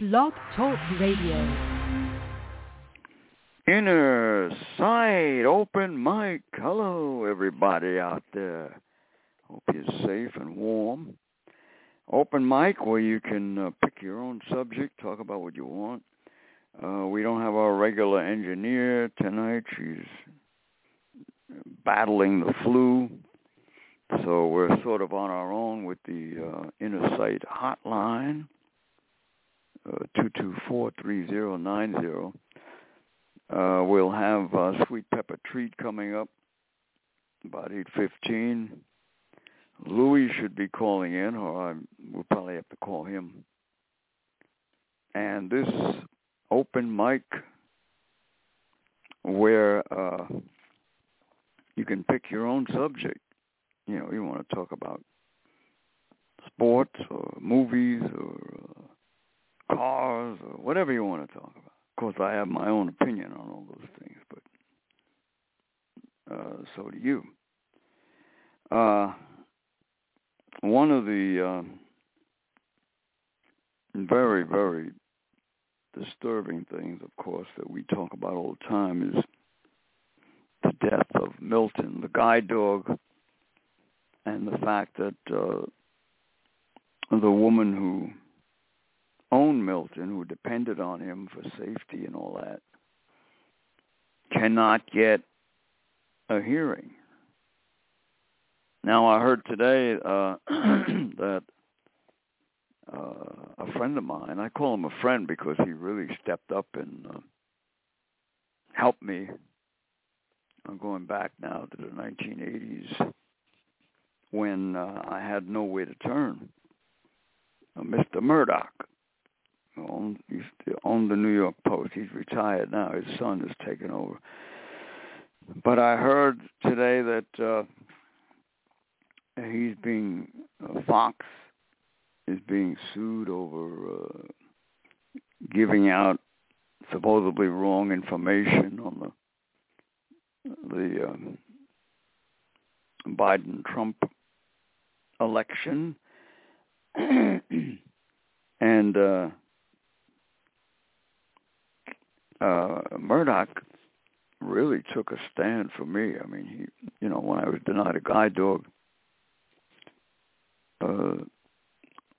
Blog Talk Radio. Inner Sight Open Mic. Hello, everybody out there. Hope you're safe and warm. Open mic where you can uh, pick your own subject, talk about what you want. Uh, we don't have our regular engineer tonight. She's battling the flu. So we're sort of on our own with the uh, Inner Sight hotline, 224-3090. Uh, we'll have uh, Sweet Pepper Treat coming up about 8.15. Louis should be calling in, or I, we'll probably have to call him. And this open mic where uh, you can pick your own subject. You know, you want to talk about sports or movies or uh, cars or whatever you want to talk about. Of course, I have my own opinion on all those things, but uh, so do you. Uh, one of the uh, very, very disturbing things, of course, that we talk about all the time is the death of Milton, the guide dog, and the fact that uh, the woman who owned Milton, who depended on him for safety and all that, cannot get a hearing. Now, I heard today uh, that uh, a friend of mine, I call him a friend because he really stepped up and uh, helped me. I'm going back now to the 1980s when uh, I had nowhere to turn. Uh, Mr. Murdoch, own the New York Post. He's retired now. His son has taken over. But I heard today that uh, he's being uh, Fox is being sued over uh, giving out supposedly wrong information on the the um, Biden Trump election and uh, uh, Murdoch really took a stand for me. I mean, he, you know, when I was denied a guide dog, uh,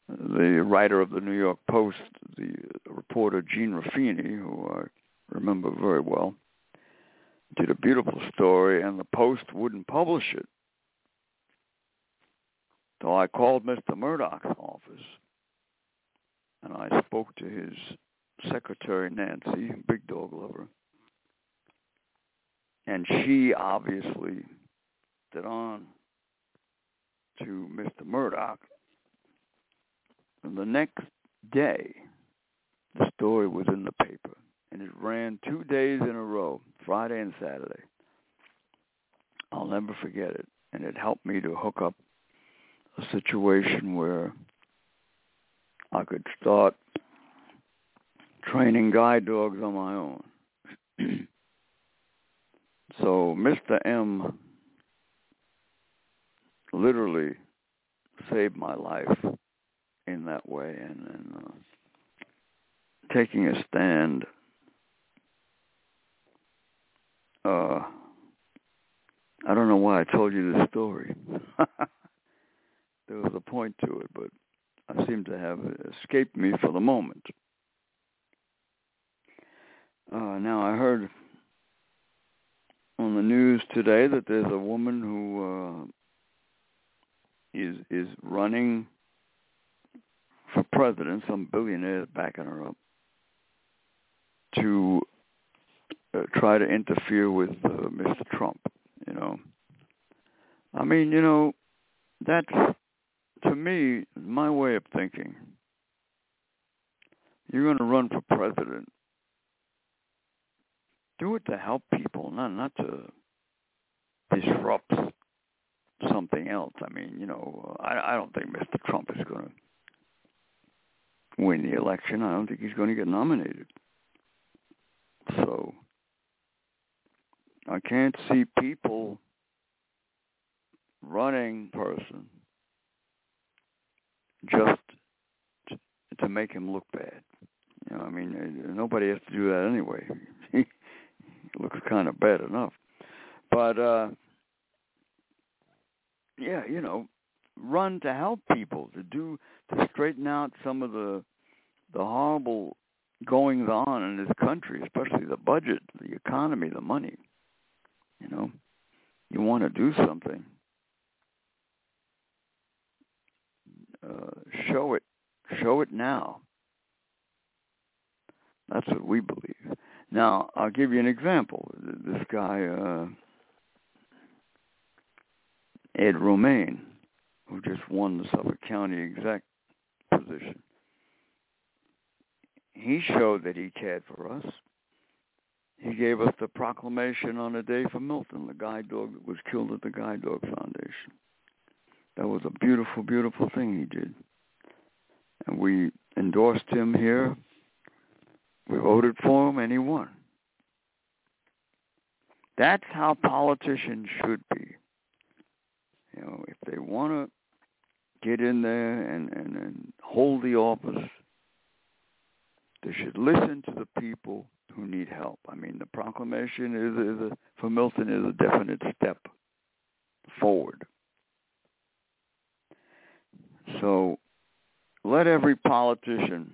the writer of the New York Post, the reporter Gene Ruffini, who I remember very well, did a beautiful story, and the Post wouldn't publish it. So I called Mr. Murdoch's office, and I spoke to his secretary, Nancy, big dog lover, and she obviously did on to Mr. Murdoch. And the next day, the story was in the paper, and it ran two days in a row, Friday and Saturday. I'll never forget it, and it helped me to hook up a situation where I could start training guide dogs on my own. so Mr. M literally saved my life in that way and, and uh, taking a stand uh I don't know why I told you this story. there was a point to it, but I seem to have escaped me for the moment. Uh, now I heard on the news today that there's a woman who uh, is is running for president. Some billionaires backing her up to uh, try to interfere with uh, Mr. Trump. You know, I mean, you know, that's to me my way of thinking. You're going to run for president. Do it to help people, not not to disrupt something else. I mean, you know, I, I don't think Mr. Trump is going to win the election. I don't think he's going to get nominated. So I can't see people running person just to, make him look bad. I mean, nobody has to do that anyway. looks kind of bad enough. But uh yeah, you know, run to help people to do to straighten out some of the the horrible goings on in this country, especially the budget, the economy, the money. You know, you want to do something. Uh, show it, show it now. That's what we believe. Now, I'll give you an example. This guy, uh, Ed Romaine, who just won the Suffolk County exec position, he showed that he cared for us. He gave us the proclamation on a day for Milton, the guide dog that was killed at the Guide Dog Foundation. That was a beautiful, beautiful thing he did. And we endorsed him here. We voted for him, and he won. That's how politicians should be. You know, if they want to get in there and, and, and hold the office, they should listen to the people who need help. I mean, the proclamation is, is a, for Milton is a definite step forward. So let every politician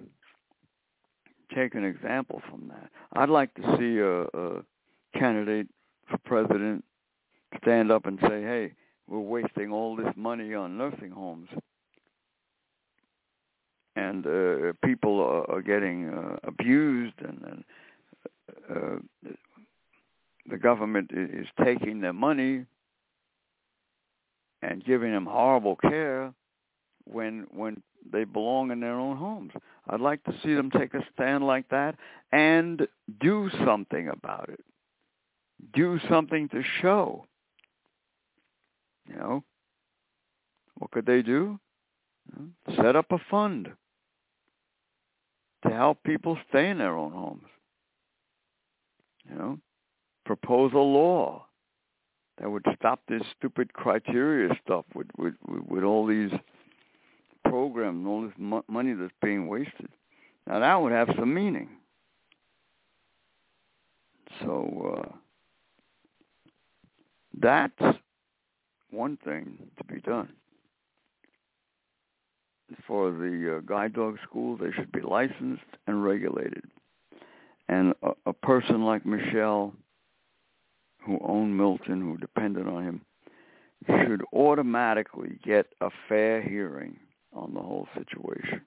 take an example from that. I'd like to see a, a candidate for president stand up and say, hey, we're wasting all this money on nursing homes and uh, people are, are getting uh, abused and, and uh, the government is taking their money and giving them horrible care when when they belong in their own homes. I'd like to see them take a stand like that and do something about it. Do something to show. You know, what could they do? Set up a fund to help people stay in their own homes. You know, propose a law that would stop this stupid criteria stuff with with with all these programs and all this mo- money that's being wasted. Now that would have some meaning. So uh, that's one thing to be done for the uh, guide dog school, they should be licensed and regulated. And a, a person like Michelle, who owned Milton, who depended on him, should automatically get a fair hearing on the whole situation.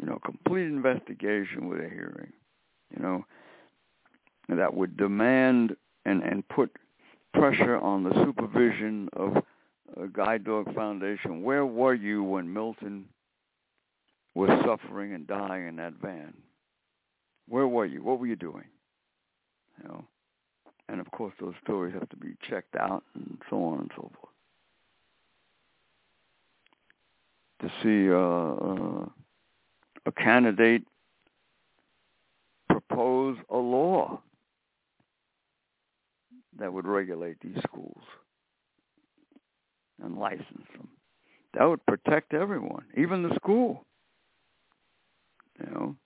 You know, complete investigation with a hearing. You know, that would demand and and put pressure on the supervision of uh, Guide Dog Foundation, where were you when Milton was suffering and dying in that van? Where were you? What were you doing? You know, and of course those stories have to be checked out and so on and so forth. To see uh, uh, a candidate propose a law that would regulate these schools and license them. That would protect everyone, even the school. You know.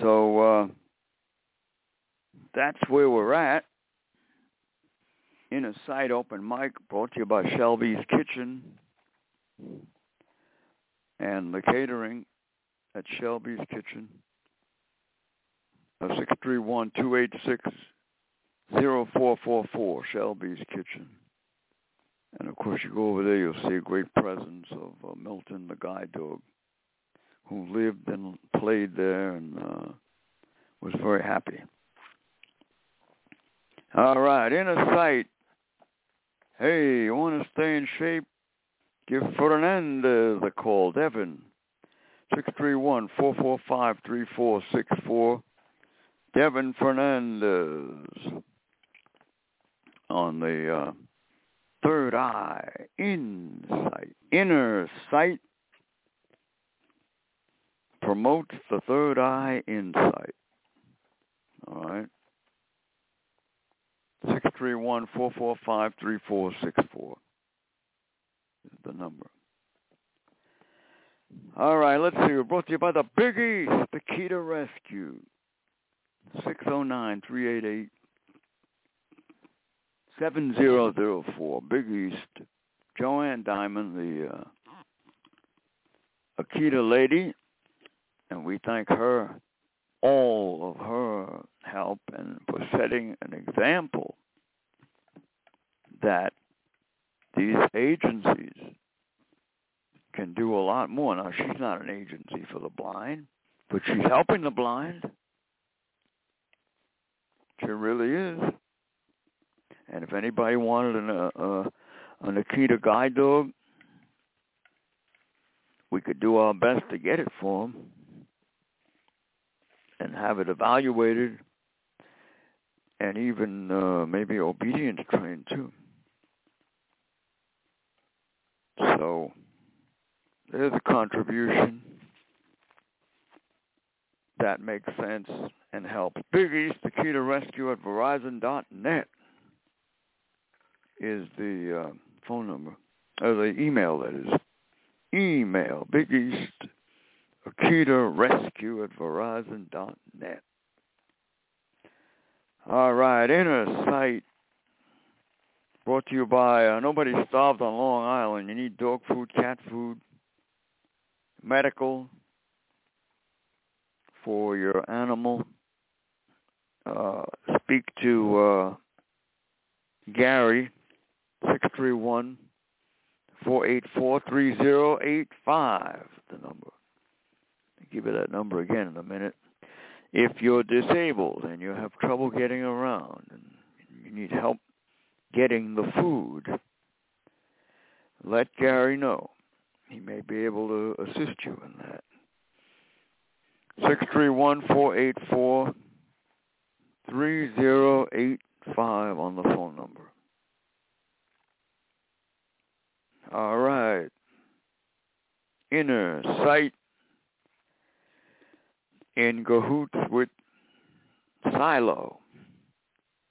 So uh, that's where we're at. In a site open mic brought to you by Shelby's Kitchen and the catering at Shelby's Kitchen. Uh, six three one two eight six 0444 Shelby's Kitchen. And of course, you go over there, you'll see a great presence of uh, Milton, the guide dog, who lived and played there and uh, was very happy. All right, inner sight. Hey, you want to stay in shape? Give Fernandez a call, Devin. 631-445-3464. Devin Fernandez on the uh, third eye, insight, inner sight promotes the third eye insight. All right. Six three one four four five three four six four is the number. All right, let's see. We're brought to you by the Big East, the Key Rescue. 609-388 7004 Big East. Joanne Diamond, the uh, Akita lady, and we thank her, all of her help and for setting an example that these agencies can do a lot more. Now, she's not an agency for the blind, but she's helping the blind. She really is. And if anybody wanted an, uh, uh, an Akita guide dog, we could do our best to get it for them and have it evaluated and even uh, maybe obedience trained too. So there's a contribution that makes sense and helps. Big East Akita Rescue at Verizon.net is the uh, phone number, or the email that is. Email Big East Akita Rescue at Verizon.net. All right, inner sight brought to you by uh, Nobody Starved on Long Island. You need dog food, cat food, medical for your animal. Uh, speak to uh, Gary, 631 484 3085, the number. I'll give you that number again in a minute. If you're disabled and you have trouble getting around and you need help getting the food, let Gary know. He may be able to assist you in that. Six three one four eight four three zero eight five on the phone number. All right. Inner sight in cahoots with Silo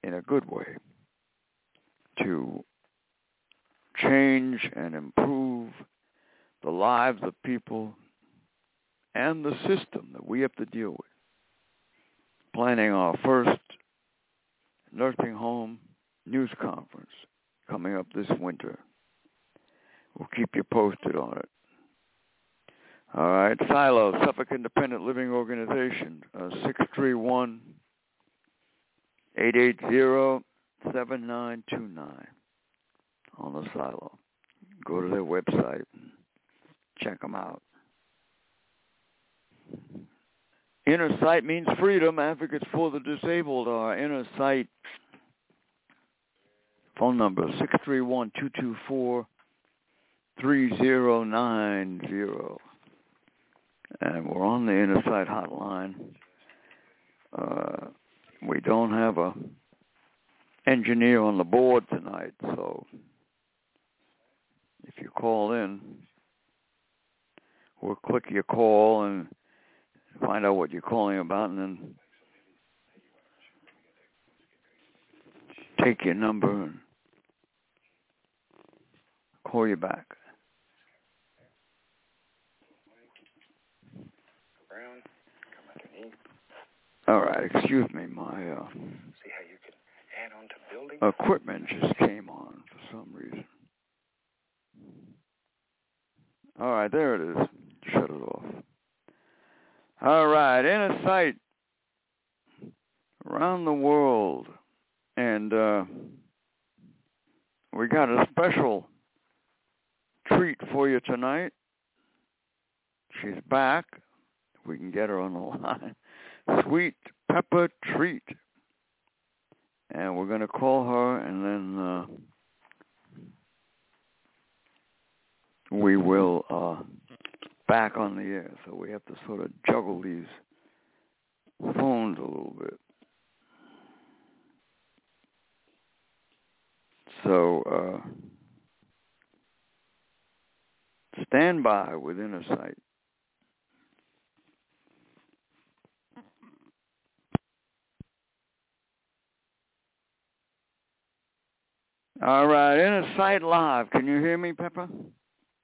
in a good way to change and improve the lives of people and the system that we have to deal with. Planning our first nursing home news conference coming up this winter. We'll keep you posted on it. All right, Silo, Suffolk Independent Living Organization, uh, 631 880 7929 on the Silo. Go to their website and check them out. Inner Sight means freedom. Advocates for the disabled are Inner Sight. Phone number 631-224 3090. And we're on the Inner Sight hotline. Uh, we don't have a engineer on the board tonight, so if you call in, we'll click your call and find out what you're calling about and then take your number and call you back. All right, excuse me, my uh, equipment just came on for some reason. All right, there it is. Shut it off. All right, inner sight around the world, and uh, we got a special treat for you tonight. She's back. We can get her on the line sweet pepper treat. And we're going to call her and then uh, we will uh, back on the air. So we have to sort of juggle these phones a little bit. So uh, stand by within a sight. All right, Inner Sight Live. Can you hear me, Pepper?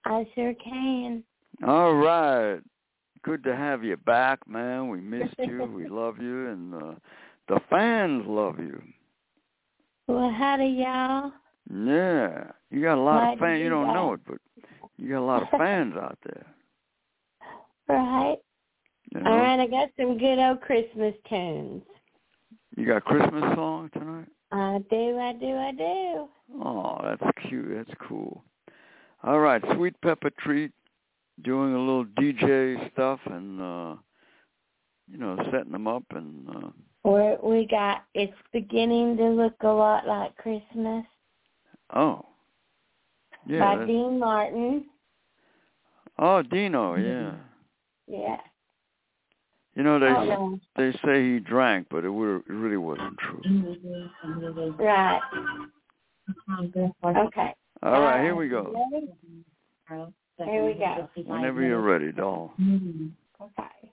I sure can. All right. Good to have you back, man. We missed you. we love you, and uh, the fans love you. Well, howdy, y'all. Yeah, you got a lot Glad of fans. be You don't know it, but you got a lot of fans out there. Right. You know? All right, I got some good old Christmas tunes. You got Christmas song tonight? I do, I do, I do. Oh, that's cute. That's cool. All right, Sweet Pepper Treat doing a little DJ stuff and uh you know, setting them up and uh We're, we got It's Beginning to Look a Lot Like Christmas oh. Yeah. by that's- Dean Martin. Oh, Dino, yeah. Yeah. You know they Oh, they say he drank, but it, were, it really wasn't true. Right. Okay. All right, here uh, we go. Here we go. Whenever you're ready, doll. Okay.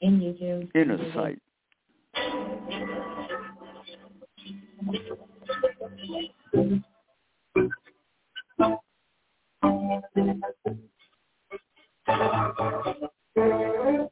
In Inner sight. Think the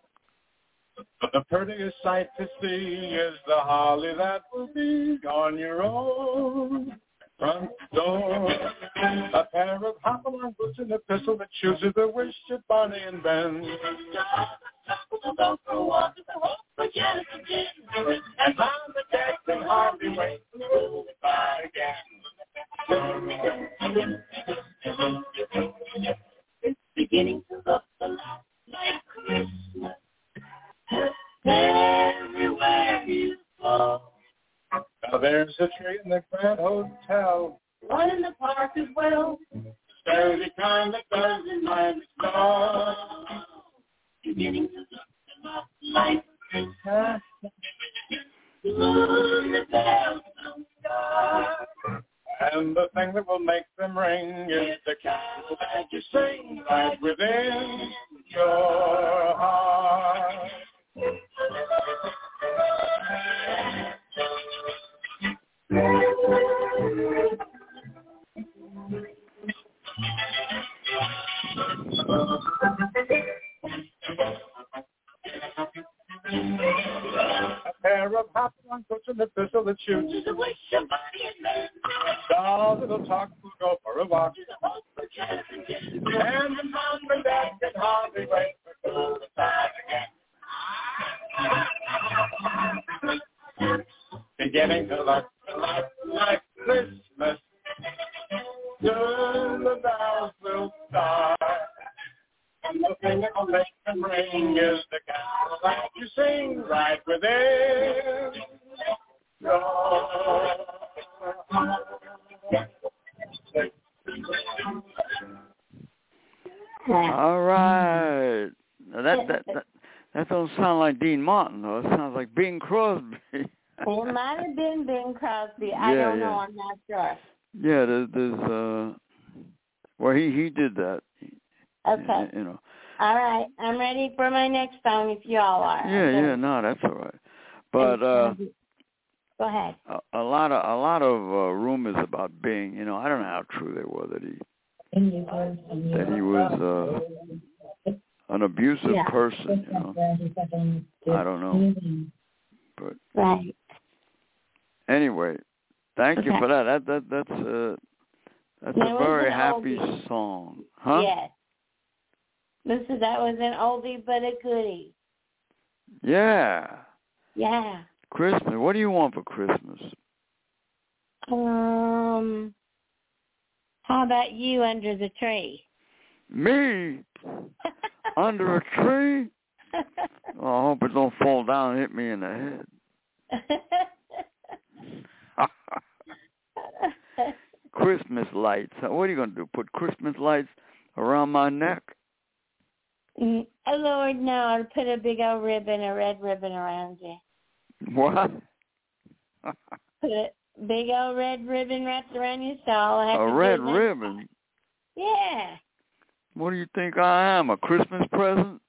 But the prettiest sight to see is the holly that will be on your own front door. A pair of hop-along boots and a pistol that chooses the wish of Bonnie and Ben. And on the deck can hardly wait to move by again. It's beginning to look a lot like Christmas everywhere you go. Now there's a tree in the Grand Hotel. One in the park as well. Sturdy kind that doesn't mind the snow. Beginning to look a lot like Christmas. Soon the bells will start. And the thing that will make them ring is the carol that you sing right within your and a pistol person. You know, I don't know. But Right. anyway, thank you for that. That that that's uh, that's That a very happy oldie. song, huh? Yes. This is that was an oldie but a goodie. Yeah. Yeah. Christmas. What do you want for Christmas? Um. How about you under the tree? Me under a tree? Oh, I hope it don't fall down and hit me in the head. Christmas lights. What are you gonna do? Put Christmas lights around my neck? Mm, oh Lord, no! I'll put a big old ribbon, a red ribbon around you. What? Put a big old red ribbon wrapped around your have A to red ribbon? Yeah. What do you think I am? A Christmas present?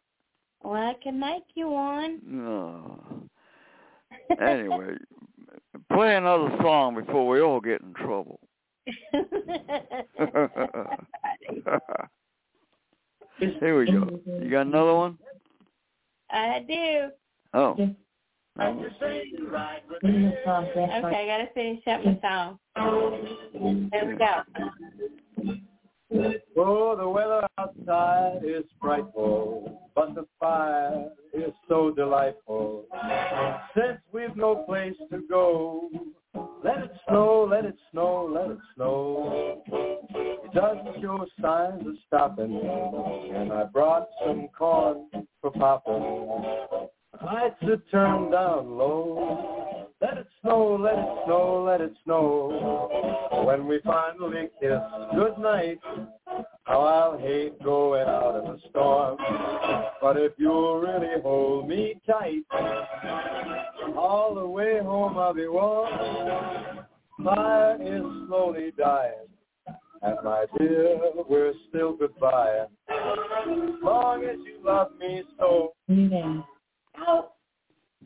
Well, I can make you one. No. Anyway, play another song before we all get in trouble. Here we go. You got another one? I do. Oh. Okay, I gotta finish up my song. There we go. Oh, the weather outside is frightful, but the fire is so delightful. Since we've no place to go, let it snow, let it snow, let it snow. It doesn't show signs of stopping, and I brought some corn for popping. Lights are turned down low. Let it snow, let it snow, let it snow. When we finally kiss goodnight, how I'll hate going out in the storm. But if you'll really hold me tight, all the way home I'll be warm. Fire is slowly dying, and my dear, we're still goodbye. Long as you love me so, You do.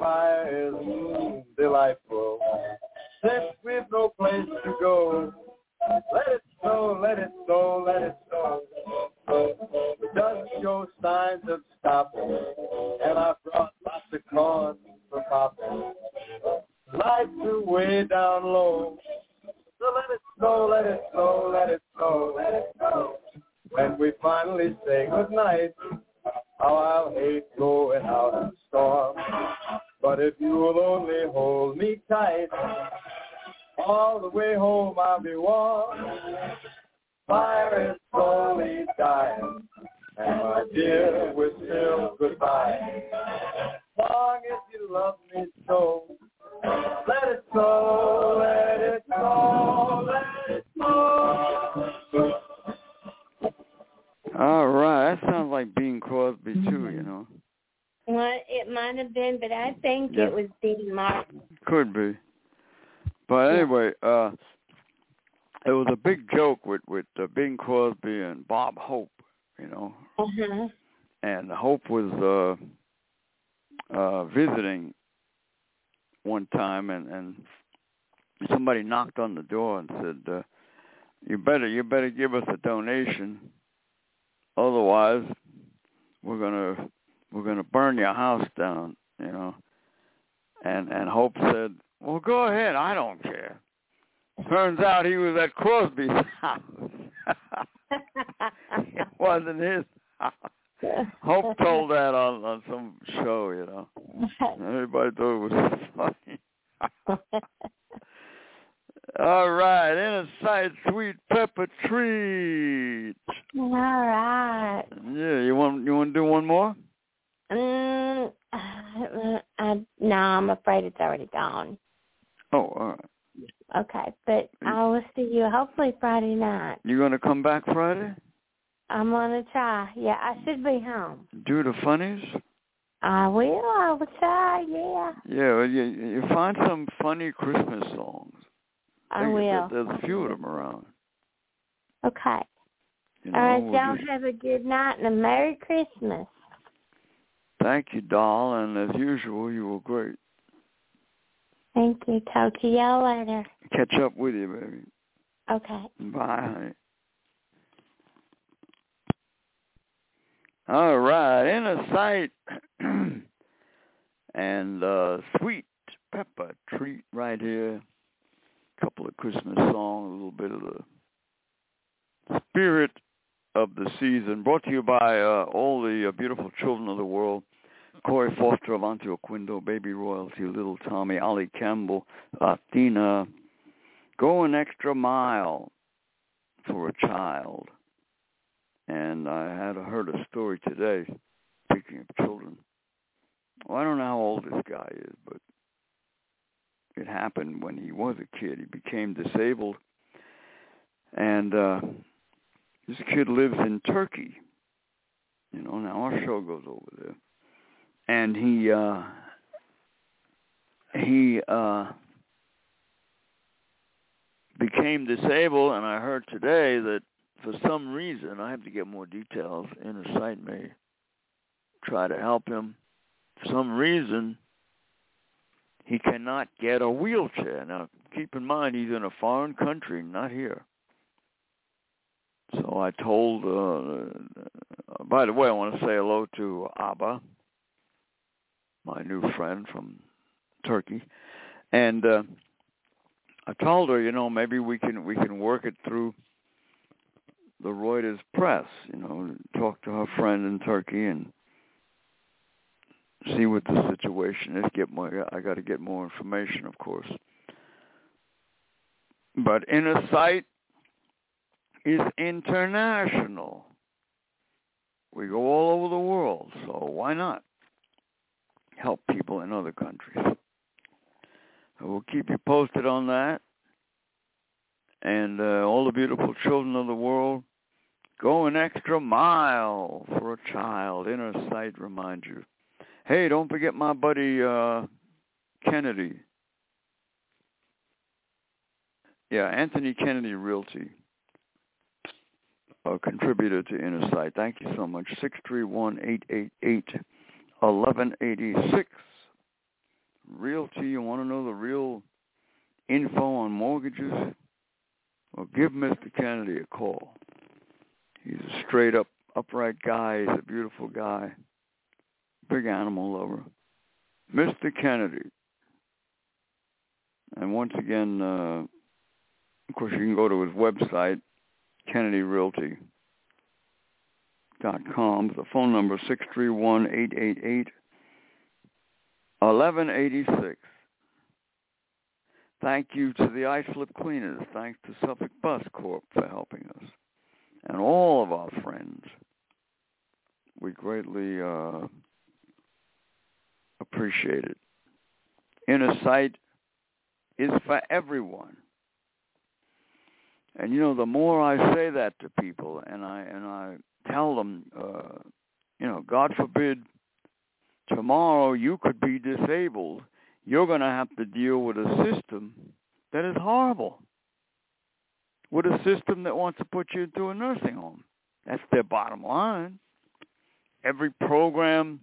fire is mm, all the way home I'll be warm. Fire is slowly dying, and my dear, we're still goodbye. As long as you love me so, let it go, let it go, let it go. All right. That sounds like Bing Crosby too, you know. Well, it might have been, but I think Yeah. it was Dean Martin. Could be. Anyway, uh it was a big joke with with uh, Bing Crosby and Bob Hope, you know. Uh-huh. And Hope was uh uh visiting one time and and somebody knocked on the door and said uh you better you better give us a donation otherwise we're going to we're going to burn your house down, you know. And and Hope said, "Well, go ahead. I don't care." Turns out he was at Crosby's house. it wasn't his house. Hope told that on on some show, you know. Everybody thought it was funny. All right, in a sight, sweet pepper treat. All right. Yeah, you want you want to do one more? Mm, uh, I, no, I'm afraid it's already gone. Oh, all right. Okay, but I will see you hopefully Friday night. You gonna come back Friday? I'm gonna try. Yeah, I should be home. Do the funnies? I will. I will try. Yeah, Yeah, well, you you find some funny Christmas songs. I Think will. There's a few of them around. Okay. You know, All right, we'll y'all just- have a good night and a Merry Christmas. Thank you, doll, and as usual, you were great. Thank you. Talk to y'all later. Catch up with you, baby. Okay. Bye, honey. All right, Inner Sight and uh sweet pepper treat right here. Couple of Christmas songs, a little bit of the spirit of the season, brought to you by uh, all the uh, beautiful children of the world. Corey Foster, Avanti Oquindo, Baby Royalty, Little Tommy, Ali Campbell, Latina, Go an Extra Mile for a Child. And I had heard a story today, speaking of children. Well, I don't know how old this guy is, but it happened when he was a kid. He became disabled. And uh this kid lives in Turkey. You know, now our show goes over there. And he uh he uh became disabled and I heard today that for some reason I have to get more details, Inner Sight may try to help him. For some reason he cannot get a wheelchair. Now keep in mind he's in a foreign country, not here. So I told, uh, by the way, I want to say hello to Abba, my new friend from Turkey, and uh, I told her, you know, maybe we can we can work it through the Reuters press, you know, talk to her friend in Turkey and see what the situation is. Get more. I got to get more information, of course. But Inner Sight is international. We go all over the world, so why not help people in other countries? I will keep you posted on that. And uh, all the beautiful children of the world, go an extra mile for a child. Inner sight reminds you. Hey, don't forget my buddy uh, Kennedy. Yeah, Anthony Kennedy Realty a contributor to Inner Sight. Thank you so much. Six three one eight eight eight eleven eighty six. Realty, you want to know the real info on mortgages? Well, give Mr. Kennedy a call. He's a straight up, upright guy. He's a beautiful guy. Big animal lover. Mr. Kennedy. And once again, uh, of course, you can go to his website, kennedyrealty.com. The phone number is 631-888-1186. Thank you to the Islip Cleaners. Thanks to Suffolk Bus Corp for helping us. And all of our friends. We greatly uh, appreciate it. Inner sight is for everyone. And you know, the more I say that to people, and I and I tell them, uh, you know, God forbid, tomorrow you could be disabled. You're going to have to deal with a system that is horrible. With a system that wants to put you into a nursing home. That's their bottom line. Every program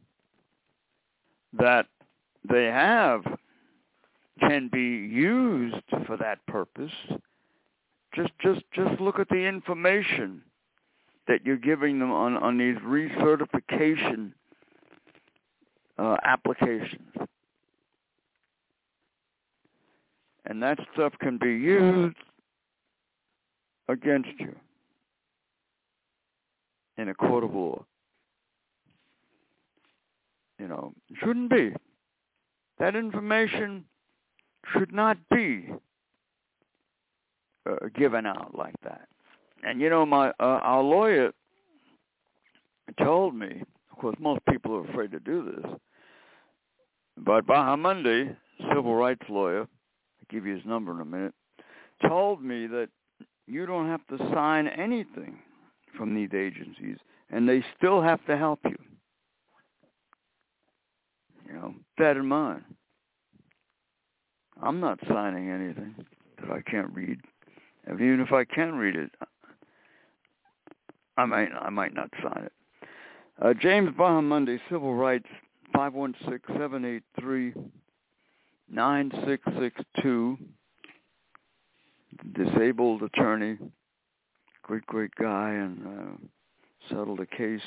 that they have can be used for that purpose just just just look at the information that you're giving them on on these recertification uh, applications, and that stuff can be used against you in a court of law. You know, shouldn't be. That information should not be uh, given out like that. And you know, my uh, our lawyer told me. Of course, most people are afraid to do this, but Bahamonde, civil rights lawyer, I'll give you his number in a minute, told me that you don't have to sign anything from these agencies, and they still have to help you. You know, that in mind. I'm not signing anything that I can't read even if I can read it, I might I might not sign it. Uh, James Bahamonde, Civil Rights, five one six seven eight three nine six six two. Disabled attorney, great great guy, and uh, settled a case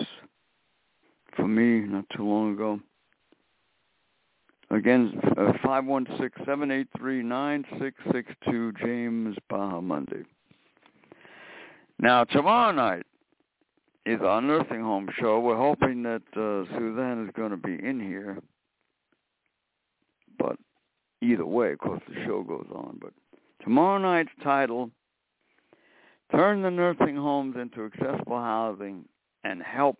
for me not too long ago. Again, uh, five one six seven eight three nine six six two James Bahamonde. Now tomorrow night is our nursing home show. We're hoping that uh, Suzanne is going to be in here, but either way, of course, the show goes on. But tomorrow night's title: "Turn the nursing homes into accessible housing and help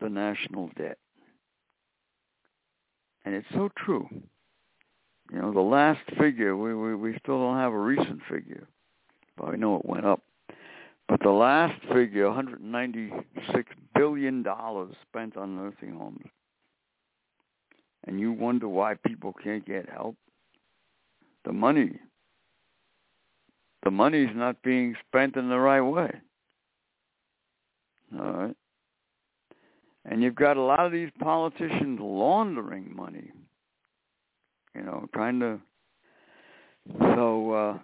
the national debt." And it's so true. You know, the last figure, we, we, we still don't have a recent figure, but we know it went up. But the last figure, $196 billion spent on nursing homes. And you wonder why people can't get help? The money. The money's not being spent in the right way. All right. And you've got a lot of these politicians laundering money. You know, trying to so uh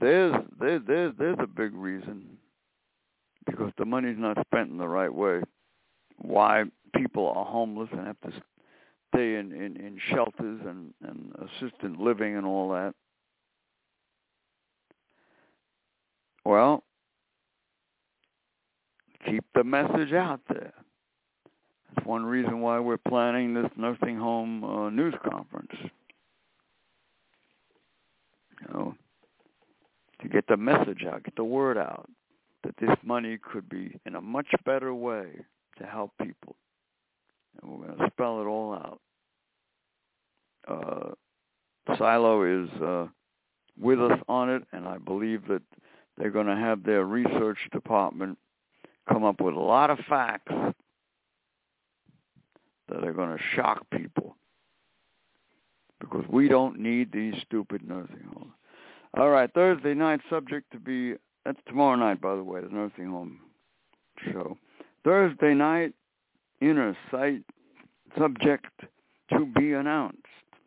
there's there's there's there's a big reason because the money's not spent in the right way. Why people are homeless and have to stay in in, in shelters and and assisted living and all that. Well, keep the message out there. That's one reason why we're planning this nursing home uh, news conference. You know, to get the message out, get the word out that this money could be in a much better way to help people. And we're going to spell it all out. Uh, Silo is uh, with us on it, and I believe that they're going to have their research department come up with a lot of facts that are going to shock people because we don't need these stupid nursing homes. All right, Thursday night subject to be that's tomorrow night, by the way, the nursing home show. Thursday night, inner sight subject to be announced.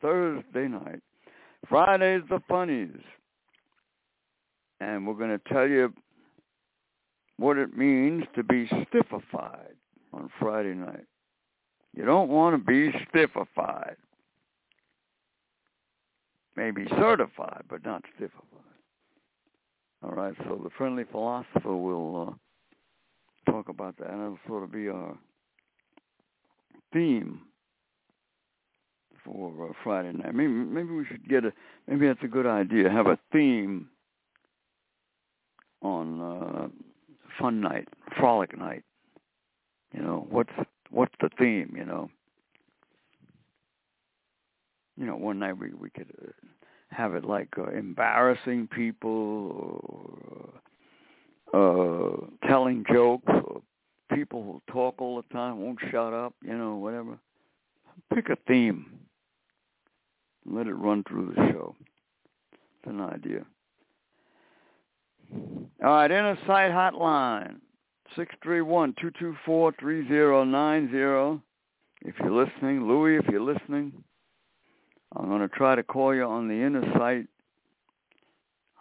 Thursday night. Friday's the funnies. And we're going to tell you what it means to be stiffified on Friday night. You don't want to be stiffified. Maybe certified, but not stiffified. All right, so the friendly philosopher will uh, talk about that, and it'll sort of be our theme for uh, Friday night. Maybe maybe we should get a maybe that's a good idea. Have a theme on uh, fun night, frolic night. You know what's what's the theme? You know. You know, one night we we could uh, have it like uh, embarrassing people or uh, telling jokes or people who talk all the time won't shut up. You know, whatever. Pick a theme. Let it run through the show. It's an idea. All right, inner sight hotline, six three one two two four three zero nine zero. If you're listening, Louis, if you're listening, I'm going to try to call you on the inner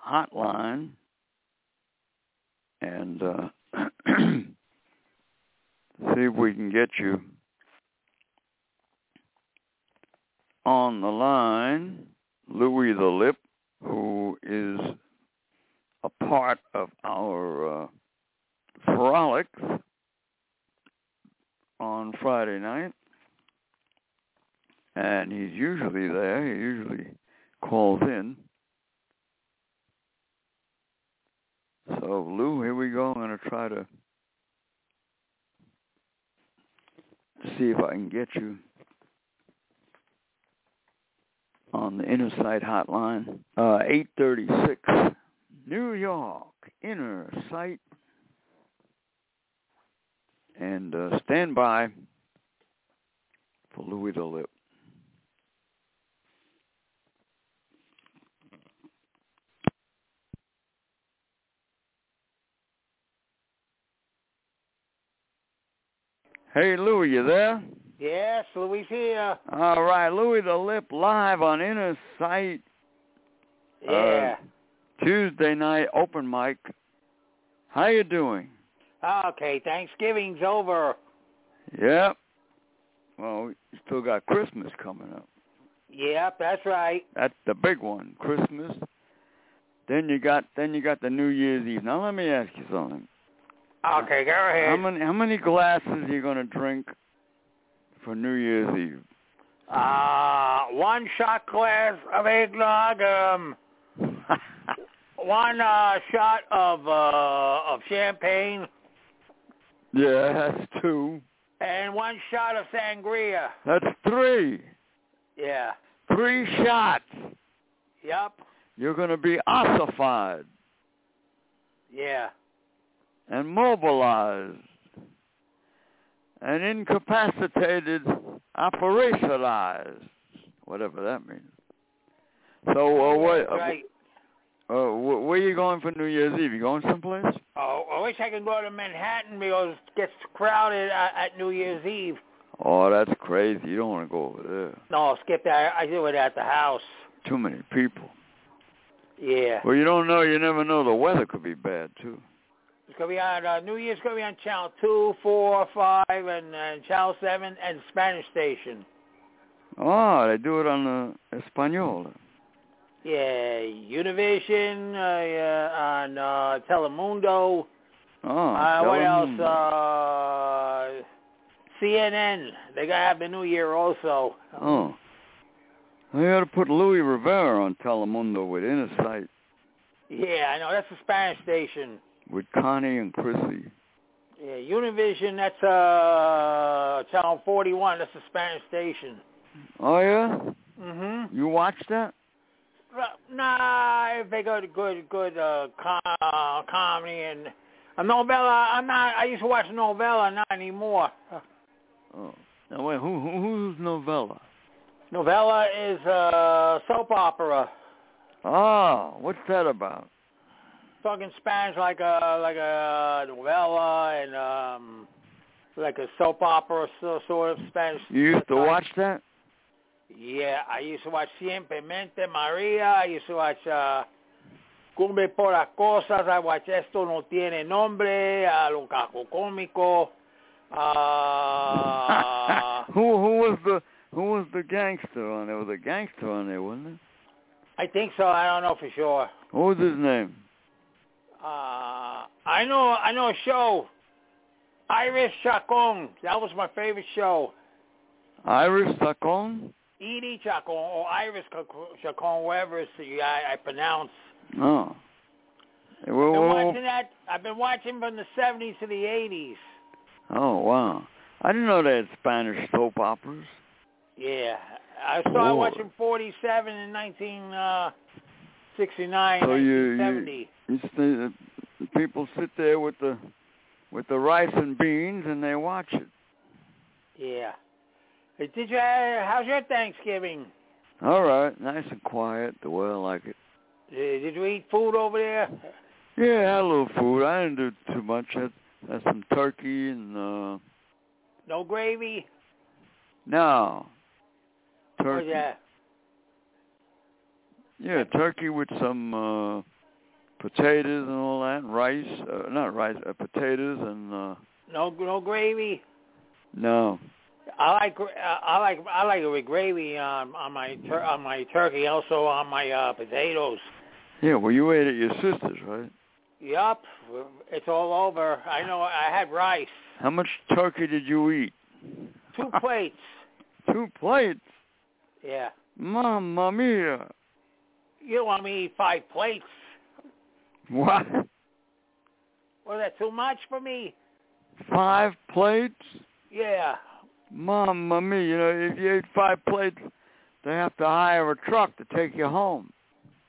hotline and uh, see if we can get you on the line. Louis the Lip, who is a part of our uh, frolics on Friday night. And he's usually there. He usually calls in. So, Lou, here we go. I'm going to try to see if I can get you on the inner sight hotline. Uh, 836 New York inner sight. And uh, stand by for Louis the Lip. Hey, Louis, you there? Yes, Louis here. All right, Louis the Lip live on Inner Sight. Yeah. Uh, Tuesday night open mic. How you doing? Okay, Thanksgiving's over. Yep. Well, we still got Christmas coming up. Yep, that's right. That's the big one, Christmas. Then you got then you got the New Year's Eve. Now let me ask you something. Okay, go ahead. How many how many glasses are you gonna drink for New Year's Eve? Uh, one shot glass of eggnog, um, one uh, shot of uh, of champagne, yeah, that's two. and one shot of sangria. That's three. Yeah. Three shots. Yep. You're gonna be ossified Yeah. And mobilized and incapacitated, operationalized, whatever that means. So, uh, what, That's right. uh, wh- where you going for New Year's Eve? You going someplace? Oh, I wish I could go to Manhattan because it gets crowded at, at New Year's Eve. Oh, that's crazy. You don't want to go over there. No, skip that. I do it at the house. Too many people. Yeah. Well, you don't know. You never know. The weather could be bad too. It's gonna be on uh, New Year's. Gonna be on channel two, four, five, and, and channel seven, and Spanish station. Oh, they do it on the Espanol. Yeah, Univision, uh, yeah, on uh, Telemundo. Oh, uh, what else? Uh, CNN. They gotta have the New Year also. Oh. They ought to put Louis Rivera on Telemundo with Inner Sight Yeah, I know. That's the Spanish station. With Connie and Chrissy. Yeah, Univision. That's uh, channel 41. That's the Spanish station. Oh yeah? Mm-hmm. You watch that? Nah, if they go to good, good uh, com- uh, comedy and a novella. I'm not. I used to watch novella, not anymore. Oh. Now wait, who, who who's novella? Novella is uh, soap opera. Oh, what's that about? Talking Spanish like a like a novella and um like a soap opera so, sort of Spanish. You used to watch that? Yeah, I used to watch Simplemente Maria. I used to watch uh, Cumbre por las Cosas. I watch Esto No Tiene Nombre, uh, Lo Caco Cómico. Uh, who who was the who was the gangster on there? Was a gangster on there, wasn't it? I think so. I don't know for sure. What was his name? Uh, I know. I know a show. Iris Chacon. That was my favorite show. Iris Sacon? Edie Chacon or Iris Chacon, whatever it's, I, I pronounce. Oh. I've been watching that. I've been watching from the 70s to the 80s. oh, wow. I didn't know they had Spanish soap operas. Yeah, I started Lord. watching 47 in 1969, So you- 1970. You see, the people sit there with the with the rice and beans and they watch it. Yeah. Hey, Did you? Uh, how's your Thanksgiving? All right, nice and quiet, the way I like it. Uh, Did you eat food over there? Yeah, I had a little food. I didn't do too much. I had, had some turkey and uh No gravy. no turkey. that? Yeah, turkey with some uh potatoes and all that, and rice. Uh, not rice, uh, potatoes and uh No, no gravy. no. I like uh, I like I like it with gravy on on my tur- on my turkey, also on my uh potatoes. Yeah, well, you ate at your sister's, right? Yup, it's all over. I know. I had rice, How much turkey did you eat? two plates. Two plates. Yeah. Mamma mia! You want me to eat five plates? What? Was that too much for me? Five plates? Yeah. Mamma mia! You know, if you ate five plates, they have to hire a truck to take you home.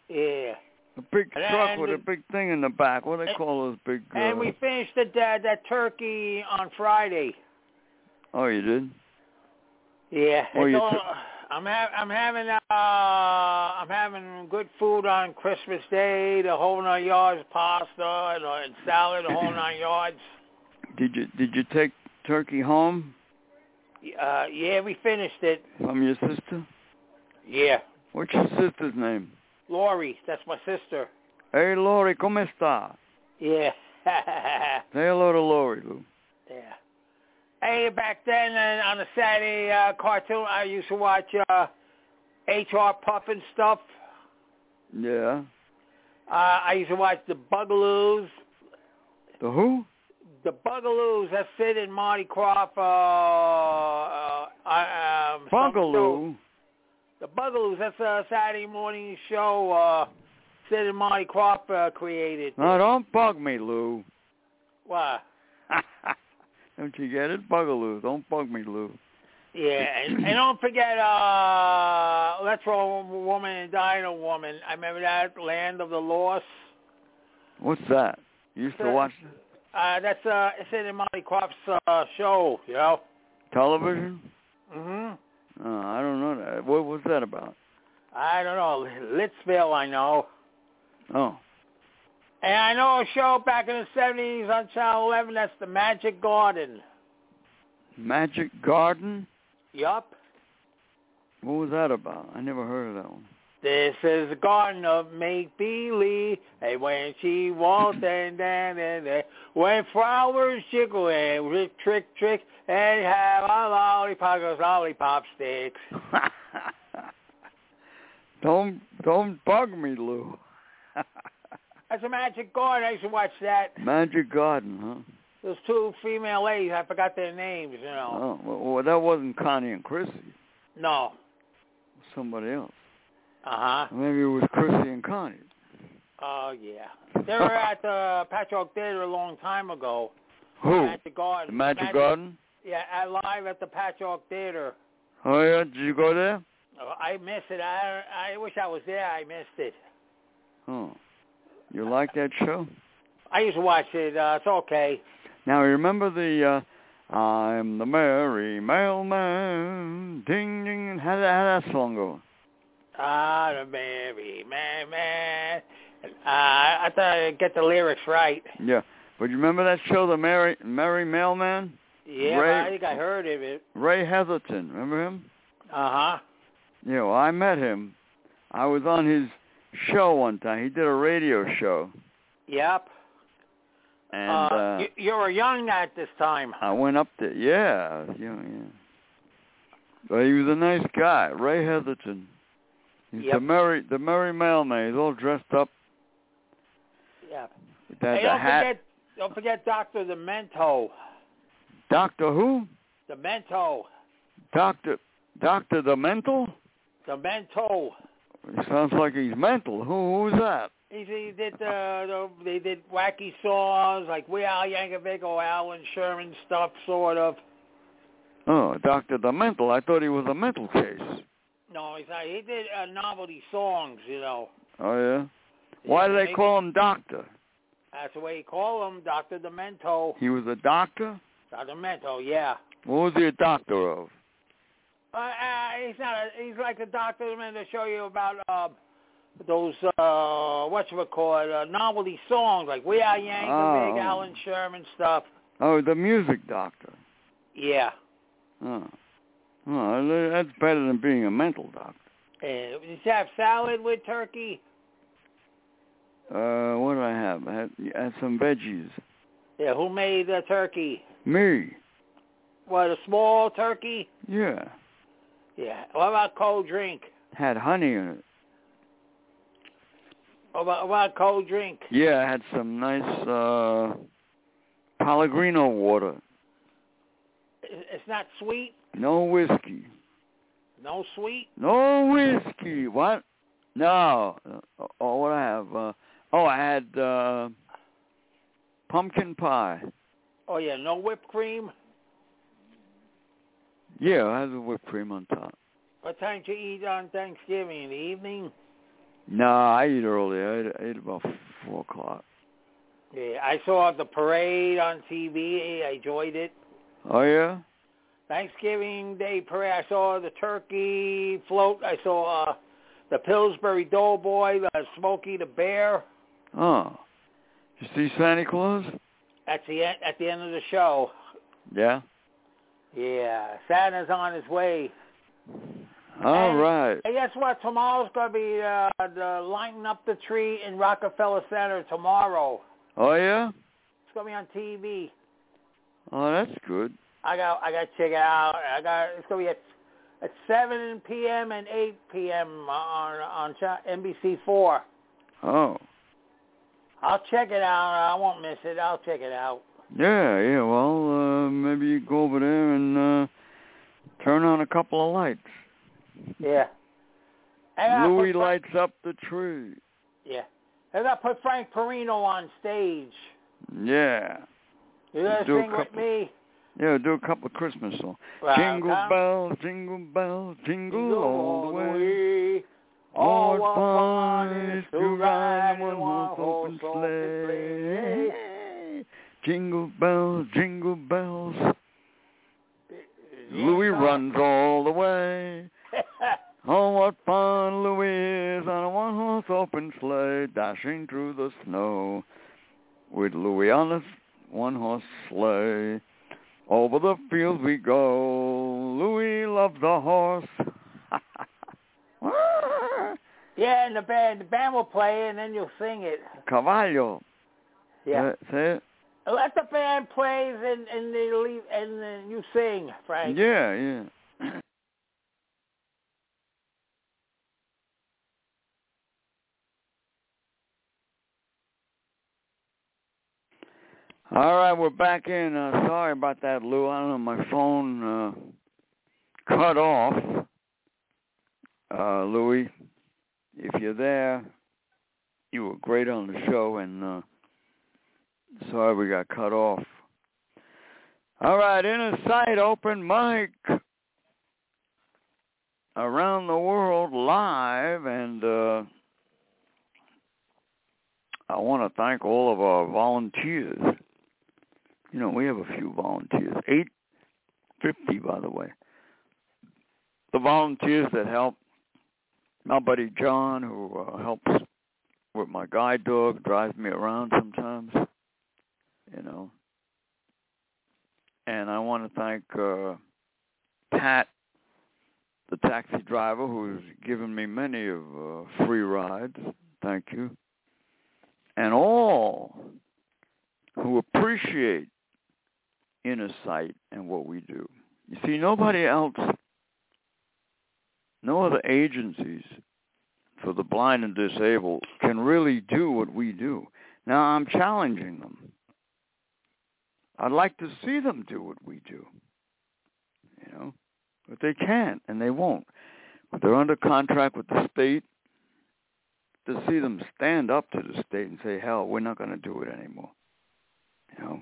Yeah. A big And truck with a big thing in the back. What do they and- call those big? Uh, And we finished the, that that turkey on Friday. oh, you did? Yeah. Oh, you all, took- I'm ha- I'm having uh I'm having good food on Christmas Day. The whole nine yards pasta and, uh, and salad. The whole nine yards. Did you did you take turkey home Uh, yeah, we finished it. from your sister? Yeah. What's your sister's name? Lori, that's my sister. Hey, Lori, ¿cómo está? Yeah. Say hello to Lori, Lou. yeah. Hey, back then uh, on a Saturday uh, cartoon, I used to watch uh, H.R. Puff and stuff. Yeah. Uh, I used to watch the Bugaloos. The who? The Bugaloos. That's Sid and Marty Krofft. Uh, uh, um. Bugaloo. The Bugaloos. That's a Saturday morning show. Uh, Sid and Marty Krofft uh, created. No, don't bug me, Lou. What? don't you get it? Bugaloo. Don't bug me, Lou. Yeah, and, and don't forget uh Electro Woman and Dino Woman. I remember that Land of the Lost. What's that? You used to watch watch Uh that's uh it's in the Monty Kropp's uh show, you know. television? Mhm. Oh, I don't know that. What was that about? I don't know, Lidsville I know. Oh, And I know a show back in the seventies on Channel eleven that's the Magic Garden. Magic Garden? Yup. What was that about? I never heard of that one. This is the garden of make believe. And when she walks and then and then when flowers jiggle and trick trick trick and have a lollipop goes lollipop sticks. don't don't bug me, Lou. That's a magic garden. I used to watch that. Magic Garden, huh? Those two female ladies, I forgot their names, you know. Oh, well, well, that wasn't Connie and Chrissy. No. Somebody else. Uh huh. Maybe it was Chrissy and Connie. Oh yeah. They were at the Patchogue Theater a long time ago. Who? Magic Garden. The Magic Garden? Yeah, at, live at the Patchogue Theater. Oh yeah, did you go there? Oh, I missed it. I I wish I was there. I missed it. Oh, you like that show? I used to watch it. Uh, it's okay. Now remember the uh I'm the merry mailman, ding ding. How did how that song go? Ah, the merry man, man. Uh, I thought I'd get the lyrics right. Yeah, but you remember that show, the merry merry mailman? Yeah, Ray- I think I heard of it. Ray Heatherton, remember him? Uh huh. Yeah, well, I met him. I was on his show one time. He did a radio show, Yep. and uh, uh, you, you were young at this time. I went up there. Yeah, yeah, yeah. But he was a nice guy, Ray Heatherton. He's the merry, the merry mailman. He's all dressed up Yeah. Hey, don't hat. forget, don't forget Doctor Demento. Doctor who? Demento. Doctor Doctor the mental? Demento. He sounds like he's mental. Who who's that? He, he did uh, the they did wacky songs like Weird Al Yankovic or Allan Sherman stuff, sort of. Oh, Doctor the mental. I thought he was a mental case. No, he's not. He did uh, novelty songs, you know. Oh yeah. Why do they maybe- call him Doctor? That's the way you call him, Doctor Demento. He was a doctor. Doctor Demento, yeah. What was he a doctor of? Uh, uh, he's not. A, he's like a doctor man to show you about uh, those uh, what you would call it, uh, novelty songs like Weird Al Yankovic, Oh. Big Allan Sherman stuff. Oh, the music doctor. Yeah. Oh. Oh, that's better than being a mental doctor. Uh, did you have salad with turkey? Uh, what do I have? I had, I had some veggies. Yeah. Who made the turkey? Me. What a small turkey? Yeah. Yeah. What about cold drink? Had honey in it. What about, about cold drink? Yeah, I had some nice uh Pellegrino water. It- It's not sweet. No whiskey. No sweet. No whiskey. What? No. Uh, oh, what I have? Uh, oh, I had uh pumpkin pie. Oh yeah. No whipped cream. Yeah, I had the whipped cream on top. What time did you eat on Thanksgiving? In the evening? No, I eat early. I ate, about four o'clock. Yeah. I saw the parade on TV. I enjoyed it. Oh yeah. Thanksgiving Day parade. I saw the turkey float. I saw uh, the Pillsbury Doughboy, the Smokey the Bear. Oh. You see Santa Claus? At the end, at the end of the show. Yeah. Yeah, Santa's on his way. All And- right. Hey, guess what? Tomorrow's gonna be uh, the lighting up the tree in Rockefeller Center tomorrow. Oh yeah. It's gonna be on TV. Oh, that's good. I got I got to check it out. I got it's gonna be at at seven p.m. and eight p.m. on on NBC four. Oh. I'll check it out. I won't miss it. I'll check it out. Yeah, yeah. Well, uh, maybe you go over there and uh, turn on a couple of lights. Yeah. And Louis Frank, lights up the tree. Yeah. And I put Frank Perino on stage. Yeah. You gonna Do a sing with couple- me? Yeah, do a couple of Christmas songs. Well, jingle come- bells, jingle bells, jingle all the way. way. Oh, All what fun is to ride in one in horse open open sleigh. Jingle bells, jingle bells. Louis runs all the way. Oh, what fun Louis is on a one-horse open sleigh, dashing through the snow. With Louis on his one-horse sleigh, over the fields we go. Louis loves the horse. yeah, and the band, the band will play, and then you'll sing it. Cavallo. Yeah. Say- Say it. Let the band play, and and they leave, and then you sing, Frank. Yeah, yeah. All right, we're back in. Uh, sorry about that, Lou. I don't know, my phone uh, cut off. Uh, Louis, if you're there, you were great on the show, and uh, sorry we got cut off. All right, inner sight, open mic around the world live, and uh, I want to thank all of our volunteers. You know, we have a few volunteers, eight fifty, by the way. The volunteers that help my buddy John, who uh, helps with my guide dog, drives me around sometimes. You know, and I want to thank uh, Pat, the taxi driver, who's given me many of uh, free rides. Thank you, and all who appreciate inner sight and what we do. You see, nobody else, no other agencies for the blind and disabled can really do what we do. Now I'm challenging them. I'd like to see them do what we do. You know, but they can't and they won't. But they're under contract with the state. To see them stand up to the state and say, "Hell, we're not going to do it anymore." You know,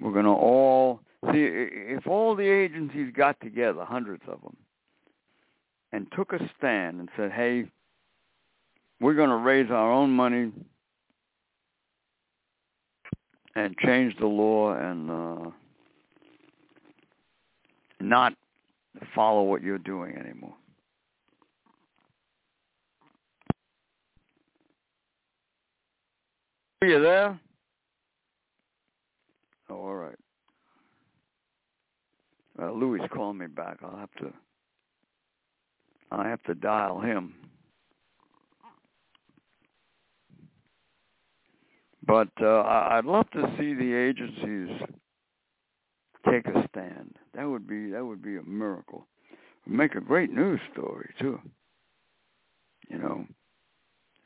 we're going to all see if all the agencies got together, hundreds of them, and took a stand and said, "Hey, we're going to raise our own money and change the law and uh, not follow what you're doing anymore." Are you there? Oh, all right. Uh, Louis calling me back. I'll have to. I have to dial him. But uh, I'd love to see the agencies take a stand. That would be that would be a miracle. Make a great news story too. You know,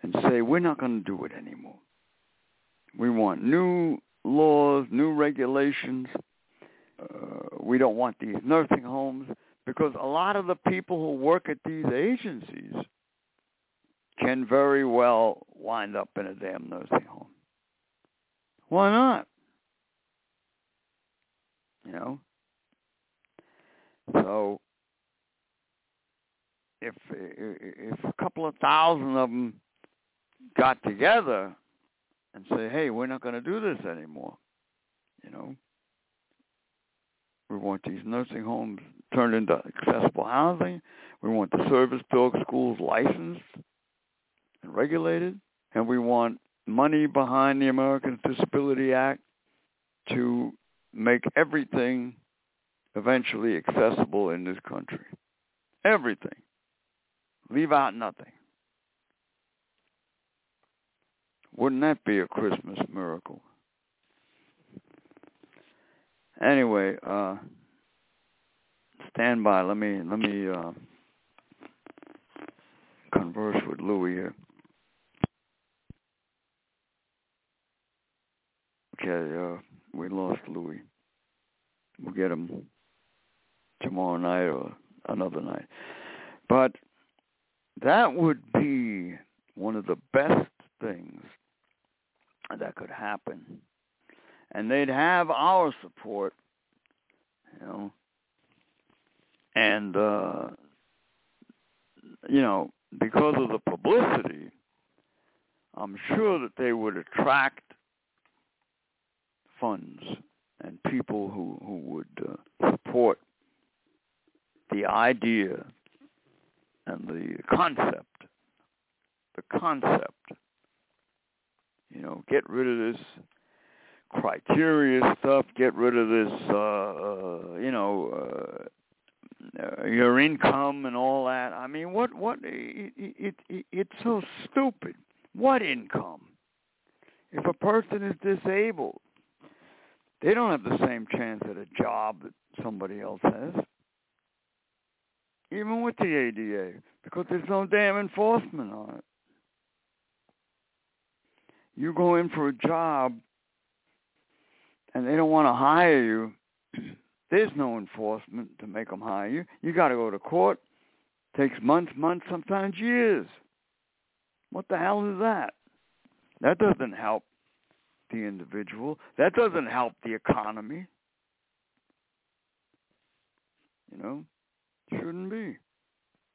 and say we're not going to do it anymore. We want new laws, new regulations. Uh, we don't want these nursing homes because a lot of the people who work at these agencies can very well wind up in a damn nursing home. Why not? You know? So if if a couple of thousand of them got together and say, "Hey, we're not going to do this anymore," you know, we want these nursing homes turned into accessible housing. We want the service dog schools licensed and regulated, and we want money behind the Americans Disability Act to make everything eventually accessible in this country. Everything. Leave out nothing. Wouldn't that be a Christmas miracle? Anyway, uh stand by. Let me let me uh converse with Louis here. Okay, uh, we lost Louis. We'll get him tomorrow night or another night. But that would be one of the best things that could happen. And they'd have our support, you know. And uh you know, because of the publicity, I'm sure that they would attract funds and people who who would uh, support the idea and the concept. The concept. You know, get rid of this criteria stuff. Get rid of this, uh, uh, you know, uh, uh, your income and all that. I mean, what, what? It, it, it, it's so stupid. What income? If a person is disabled, they don't have the same chance at a job that somebody else has. Even with the ADA, because there's no damn enforcement on it. You go in for a job and they don't want to hire you, there's no enforcement to make them hire you. You got to go to court. Takes months, months, sometimes years. What the hell is that? That doesn't help the individual. That doesn't help the economy. You know, shouldn't be.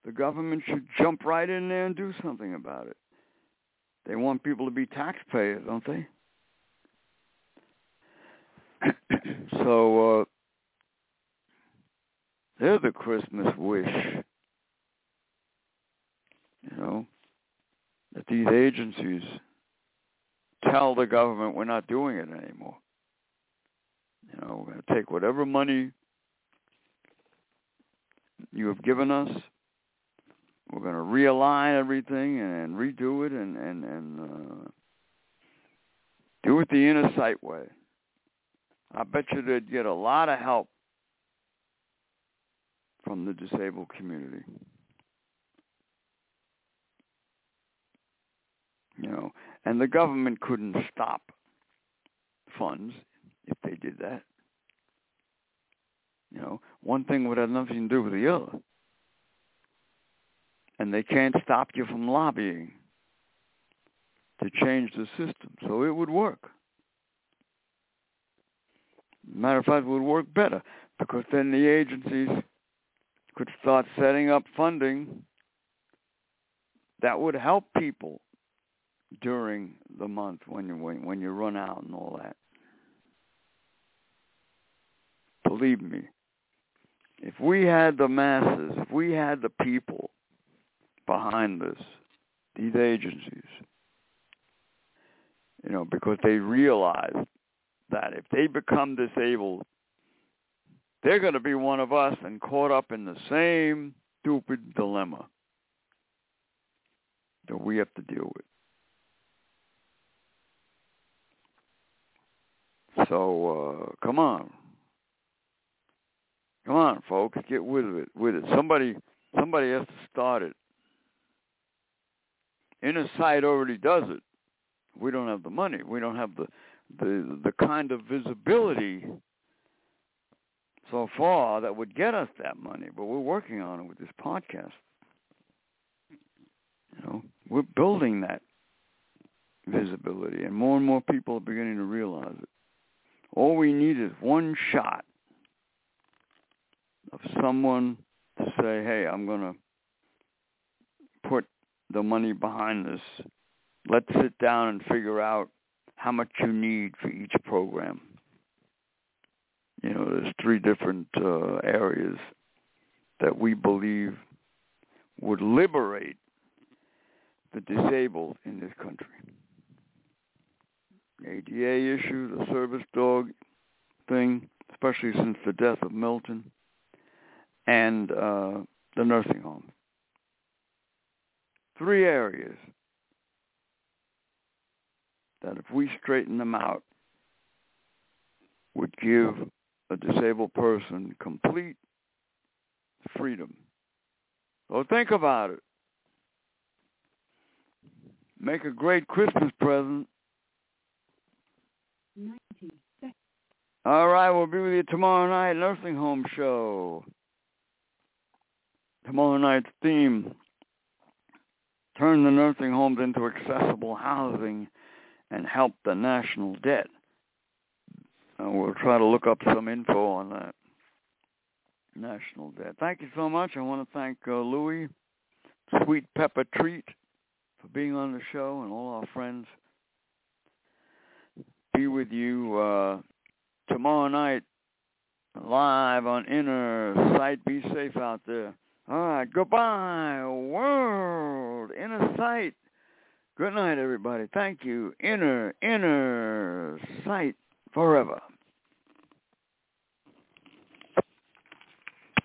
The government should jump right in there and do something about it. They want people to be taxpayers, don't they? so uh, they're the Christmas wish, you know, that these agencies tell the government we're not doing it anymore. You know, we're going to take whatever money you have given us. We're going to realign everything and redo it and and and uh, do it the inner sight way. I bet you they'd get a lot of help from the disabled community. You know, and the government couldn't stop funds if they did that. You know, one thing would have nothing to do with the other. And they can't stop you from lobbying to change the system. So it would work. Matter of fact, it would work better because then the agencies could start setting up funding that would help people during the month when you when, when you run out and all that. Believe me, if we had the masses, if we had the people behind this, these agencies, you know, because they realize that if they become disabled, they're going to be one of us and caught up in the same stupid dilemma that we have to deal with. So uh, come on, come on, folks, get with it. With it, somebody, somebody has to start it. Inner sight already does it. We don't have the money. We don't have the the the kind of visibility so far that would get us that money. But we're working on it with this podcast. You know, we're building that visibility, and more and more people are beginning to realize it. All we need is one shot of someone to say, hey, I'm going to put the money behind this. Let's sit down and figure out how much you need for each program. You know, there's three different uh, areas that we believe would liberate the disabled in this country. ADA issue, the service dog thing, especially since the death of Milton, and uh, the nursing home. Three areas that if we straighten them out, would give a disabled person complete freedom. So think about it. Make a great Christmas present All right, we'll be with you tomorrow night, Nursing Home Show. Tomorrow night's theme, turn the nursing homes into accessible housing and help the national debt. And we'll try to look up some info on that national debt. Thank you so much. I want to thank uh, Louie, Sweet Pepper Treat, for being on the show and all our friends. Be with you uh, tomorrow night live on Inner Sight. Be safe out there. All right, goodbye, world. Inner Sight. Good night, everybody. Thank you. Inner, inner sight forever.